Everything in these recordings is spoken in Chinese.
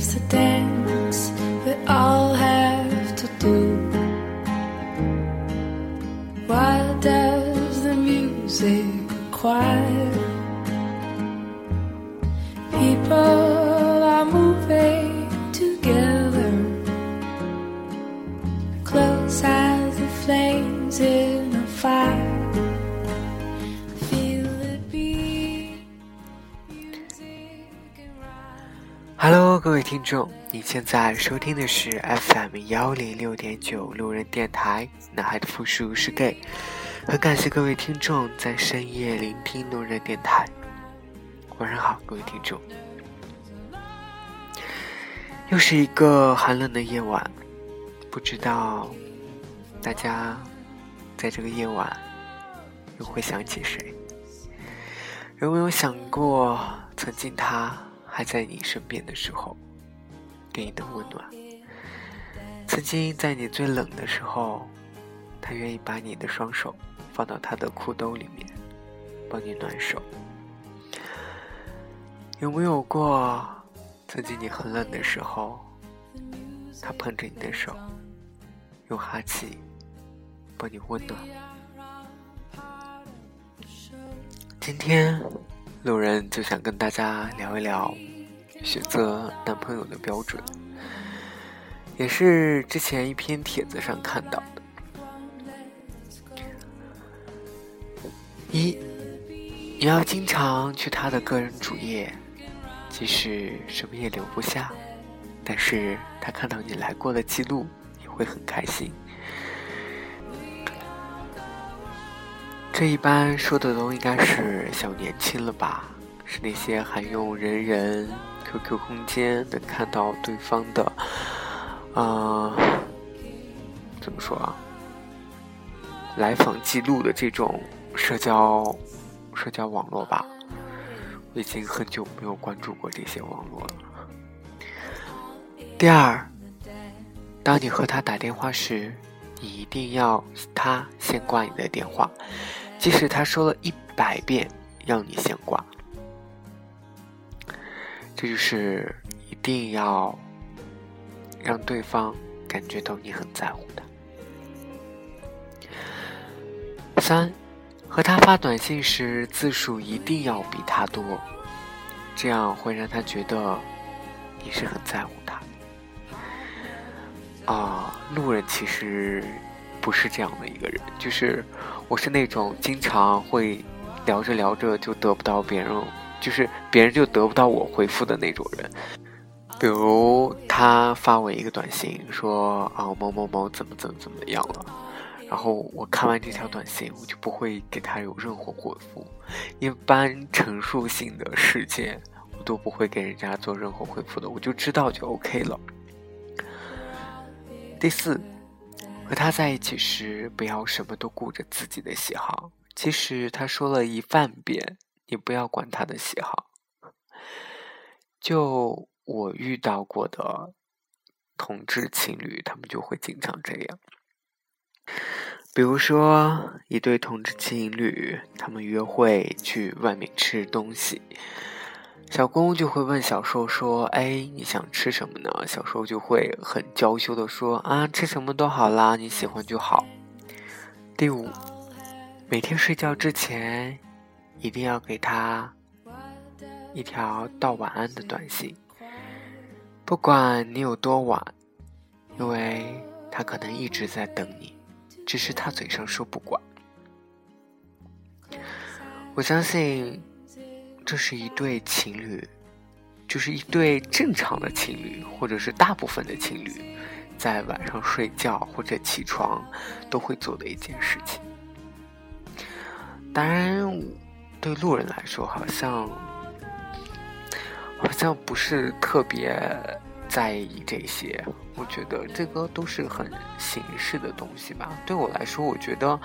lives a dance. Hello，各位听众，你现在收听的是 FM 幺零六点九路人电台，男孩的复数是 gay。很感谢各位听众在深夜聆听路人电台。晚上好，各位听众。又是一个寒冷的夜晚，不知道大家在这个夜晚又会想起谁？有没有想过，曾经他还在你身边的时候，给你的温暖；曾经在你最冷的时候，他愿意把你的双手放到他的裤兜里面，帮你暖手。有没有过，曾经你很冷的时候，他捧着你的手，用哈气帮你温暖？今天，路人就想跟大家聊一聊选择男朋友的标准，也是之前一篇帖子上看到的。一，你要经常去他的个人主页，即使什么也留不下，但是他看到你来过的记录，也会很开心。这一般说的都应该是小年轻了吧？是那些还用人人、QQ 空间能看到对方的，呃，怎么说啊？来访记录的这种社交社交网络吧。我已经很久没有关注过这些网络了。第二，当你和他打电话时，你一定要他先挂你的电话。即使他说了一百遍让你先挂，这就是一定要让对方感觉到你很在乎他。三，和他发短信时字数一定要比他多，这样会让他觉得你是很在乎他。啊，路人其实。不是这样的一个人，就是我是那种经常会聊着聊着就得不到别人，就是别人就得不到我回复的那种人。比如他发我一个短信说啊某某某怎么怎么怎么样了，然后我看完这条短信，我就不会给他有任何回复。一般陈述性的事件，我都不会给人家做任何回复的，我就知道就 OK 了。第四。和他在一起时，不要什么都顾着自己的喜好。即使他说了一万遍，你不要管他的喜好。就我遇到过的同志情侣，他们就会经常这样。比如说，一对同志情侣，他们约会去外面吃东西。小公就会问小受说：“哎，你想吃什么呢？”小受就会很娇羞的说：“啊，吃什么都好啦，你喜欢就好。”第五，每天睡觉之前一定要给他一条道晚安的短信，不管你有多晚，因为他可能一直在等你，只是他嘴上说不管。我相信。这是一对情侣，就是一对正常的情侣，或者是大部分的情侣，在晚上睡觉或者起床都会做的一件事情。当然，对路人来说，好像好像不是特别在意这些。我觉得这个都是很形式的东西吧。对我来说，我觉得。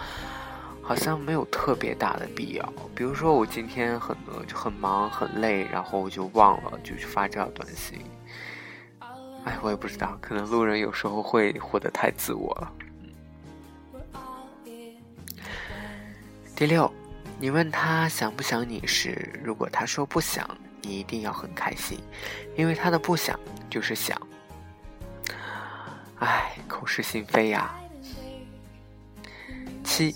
好像没有特别大的必要，比如说我今天很就很忙很累，然后我就忘了就去发这条短信。哎，我也不知道，可能路人有时候会活得太自我了。第六，你问他想不想你时，如果他说不想，你一定要很开心，因为他的不想就是想。唉，口是心非呀。七，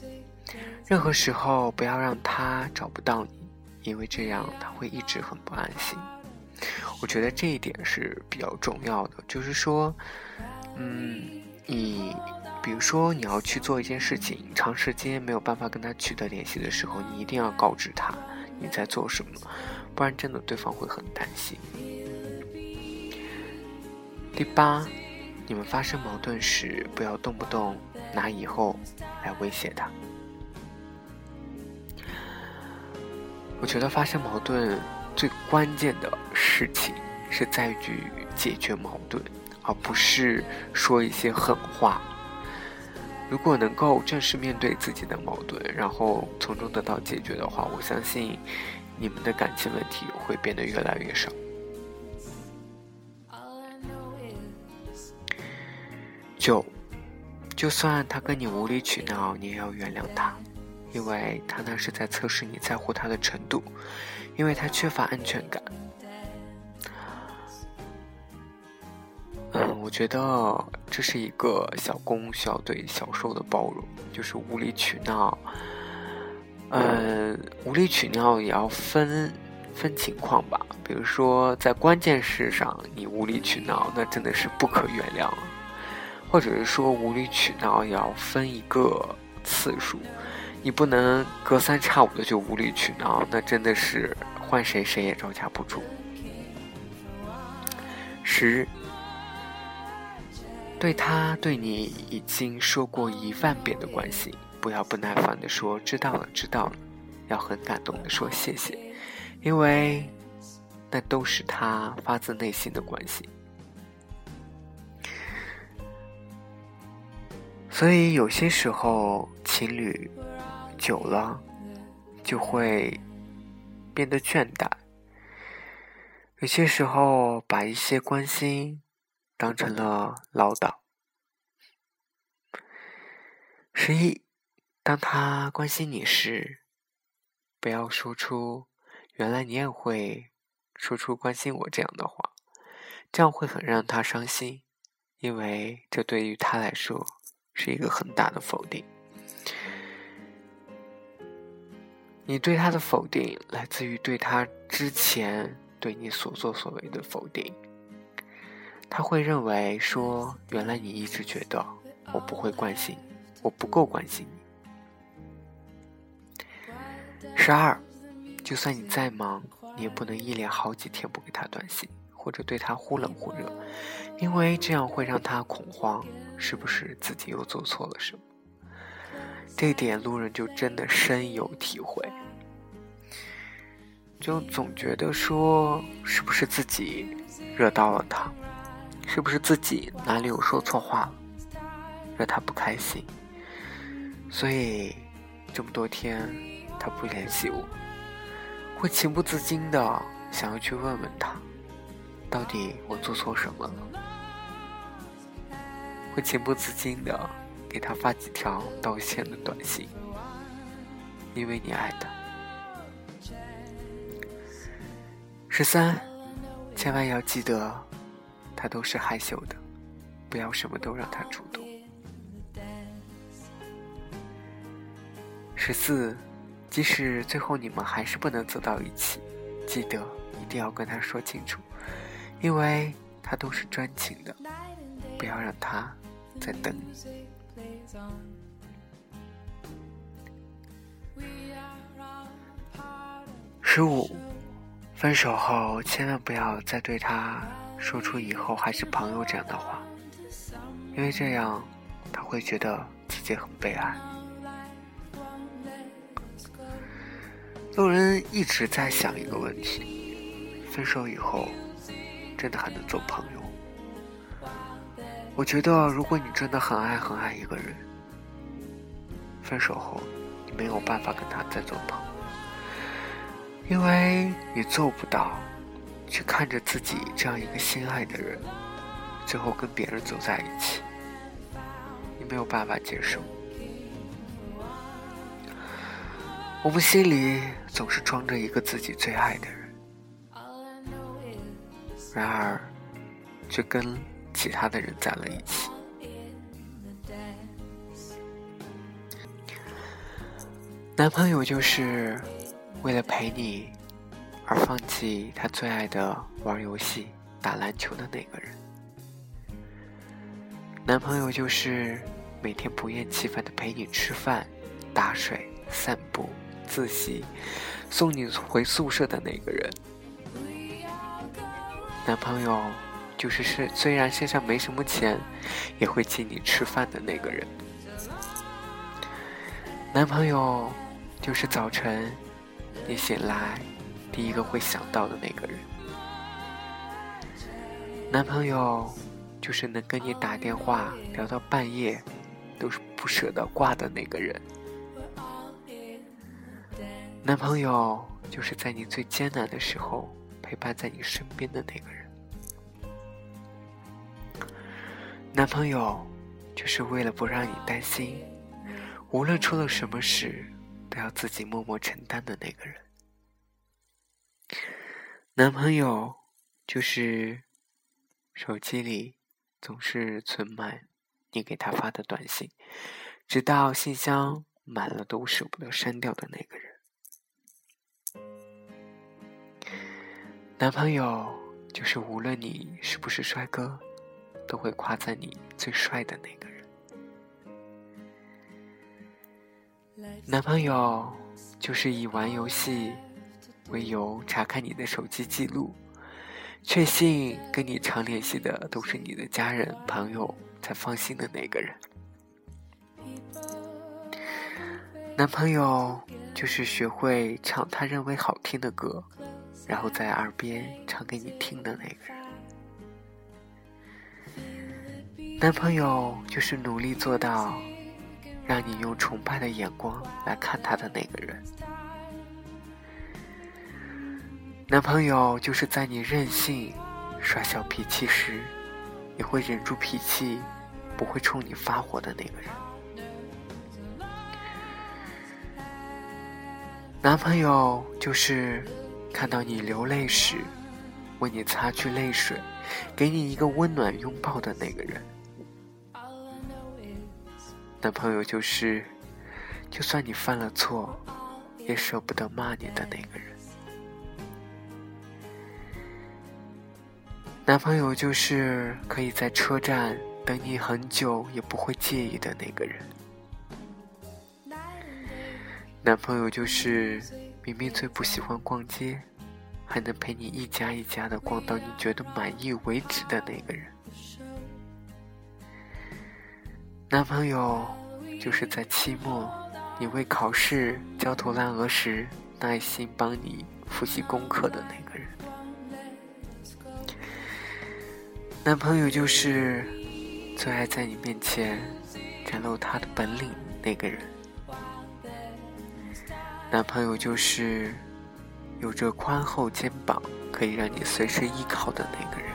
任何时候不要让他找不到你，因为这样他会一直很不安心。我觉得这一点是比较重要的，就是说，嗯，你比如说你要去做一件事情，长时间没有办法跟他取得联系的时候，你一定要告知他你在做什么，不然真的对方会很担心。第八。你们发生矛盾时，不要动不动拿以后来威胁他。我觉得发生矛盾最关键的事情是在于解决矛盾，而不是说一些狠话。如果能够正式面对自己的矛盾，然后从中得到解决的话，我相信你们的感情问题会变得越来越少。九，就算他跟你无理取闹，你也要原谅他，因为他那是在测试你在乎他的程度，因为他缺乏安全感。我觉得这是一个小公需要对小受的包容，就是无理取闹。嗯，无理取闹也要分分情况吧，比如说在关键事上你无理取闹，那真的是不可原谅。或者是说无理取闹也要分一个次数，你不能隔三差五的就无理取闹，那真的是换谁谁也招架不住。十，对他对你已经说过一万遍的关心，不要不耐烦的说知道了知道了，要很感动的说谢谢，因为那都是他发自内心的关心。所以有些时候，情侣久了就会变得倦怠。有些时候，把一些关心当成了唠叨。十一，当他关心你时，不要说出“原来你也会说出关心我”这样的话，这样会很让他伤心，因为这对于他来说。是一个很大的否定。你对他的否定来自于对他之前对你所作所为的否定。他会认为说：“原来你一直觉得我不会关心，我不够关心你。”十二，就算你再忙，你也不能一连好几天不给他短信，或者对他忽冷忽热，因为这样会让他恐慌。是不是自己又做错了什么？这点路人就真的深有体会，就总觉得说，是不是自己惹到了他？是不是自己哪里有说错话，惹他不开心？所以这么多天他不联系我，会情不自禁的想要去问问他，到底我做错什么了？会情不自禁的给他发几条道歉的短信，因为你爱他。十三，千万要记得，他都是害羞的，不要什么都让他主动。十四，即使最后你们还是不能走到一起，记得一定要跟他说清楚，因为他都是专情的，不要让他。再等你。十五，分手后千万不要再对他说出以后还是朋友这样的话，因为这样他会觉得自己很悲哀。路人一直在想一个问题：分手以后，真的还能做朋友？我觉得，如果你真的很爱很爱一个人，分手后你没有办法跟他再做朋友，因为你做不到去看着自己这样一个心爱的人，最后跟别人走在一起，你没有办法接受。我们心里总是装着一个自己最爱的人，然而却跟其他的人在了一起。男朋友就是为了陪你而放弃他最爱的玩游戏、打篮球的那个人。男朋友就是每天不厌其烦的陪你吃饭、打水、散步、自习，送你回宿舍的那个人。男朋友就是是虽然身上没什么钱，也会请你吃饭的那个人。男朋友。就是早晨，你醒来第一个会想到的那个人。男朋友就是能跟你打电话聊到半夜，都是不舍得挂的那个人。男朋友就是在你最艰难的时候陪伴在你身边的那个人。男朋友就是为了不让你担心，无论出了什么事。都要自己默默承担的那个人，男朋友就是手机里总是存满你给他发的短信，直到信箱满了都舍不得删掉的那个人。男朋友就是无论你是不是帅哥，都会夸赞你最帅的那个人。男朋友就是以玩游戏为由查看你的手机记录，确信跟你常联系的都是你的家人朋友才放心的那个人。男朋友就是学会唱他认为好听的歌，然后在耳边唱给你听的那个人。男朋友就是努力做到。让你用崇拜的眼光来看他的那个人，男朋友就是在你任性、耍小脾气时，也会忍住脾气，不会冲你发火的那个人。男朋友就是看到你流泪时，为你擦去泪水，给你一个温暖拥抱的那个人。男朋友就是，就算你犯了错，也舍不得骂你的那个人。男朋友就是可以在车站等你很久也不会介意的那个人。男朋友就是明明最不喜欢逛街，还能陪你一家一家的逛到你觉得满意为止的那个人。男朋友就是在期末你为考试焦头烂额时，耐心帮你复习功课的那个人。男朋友就是最爱在你面前展露他的本领那个人。男朋友就是有着宽厚肩膀，可以让你随时依靠的那个人。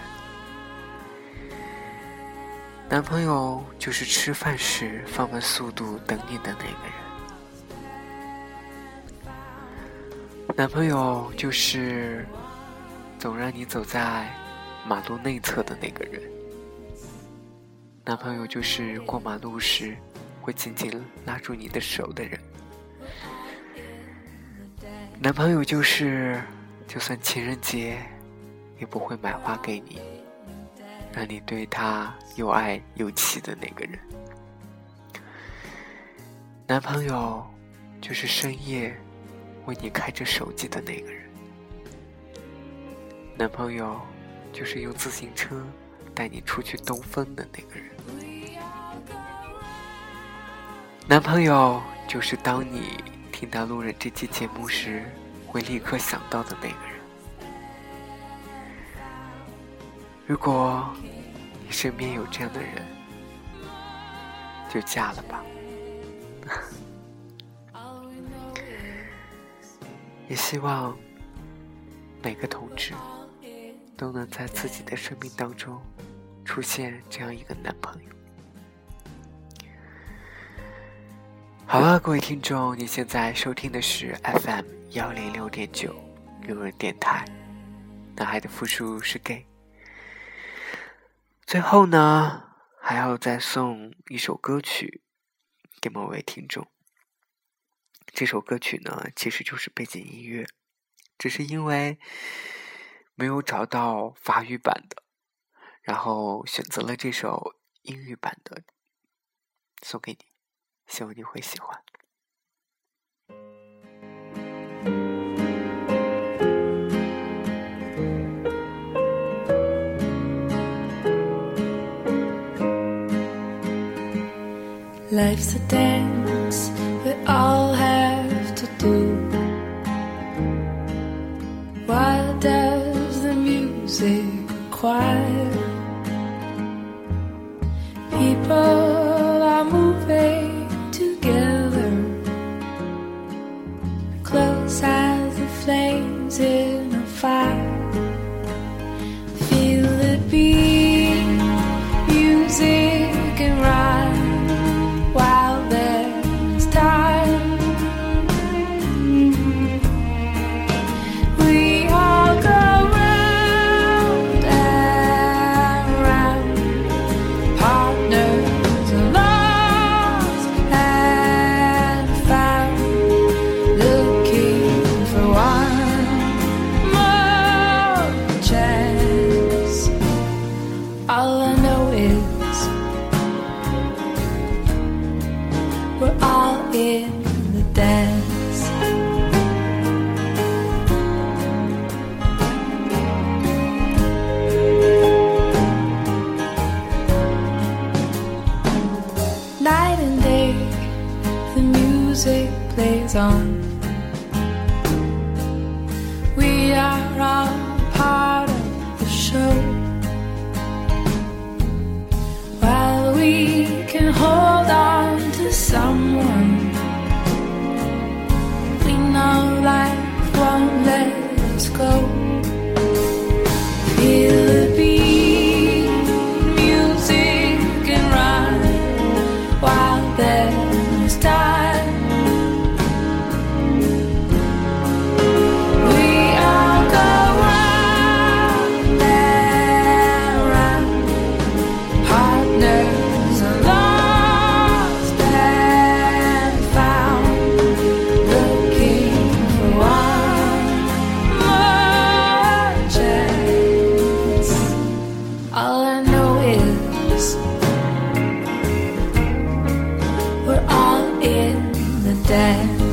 男朋友就是吃饭时放慢速度等你的那个人。男朋友就是总让你走在马路内侧的那个人。男朋友就是过马路时会紧紧拉住你的手的人。男朋友就是就算情人节也不会买花给你。让你对他又爱又气的那个人，男朋友就是深夜为你开着手机的那个人，男朋友就是用自行车带你出去兜风的那个人，男朋友就是当你听到路人这期节目时会立刻想到的那个人。如果你身边有这样的人，就嫁了吧。也希望每个同志都能在自己的生命当中出现这样一个男朋友。好了各位听众你现在收听的是 fm 幺零六点九六人电台。男孩的复数是 gay 最后呢还要再送一首歌曲给某位听众。这首歌曲呢其实就是背景音乐只是因为没有找到法语版的，然后选择了这首英语版的送给你，希望你会喜欢。Life's a dance. you can ride. said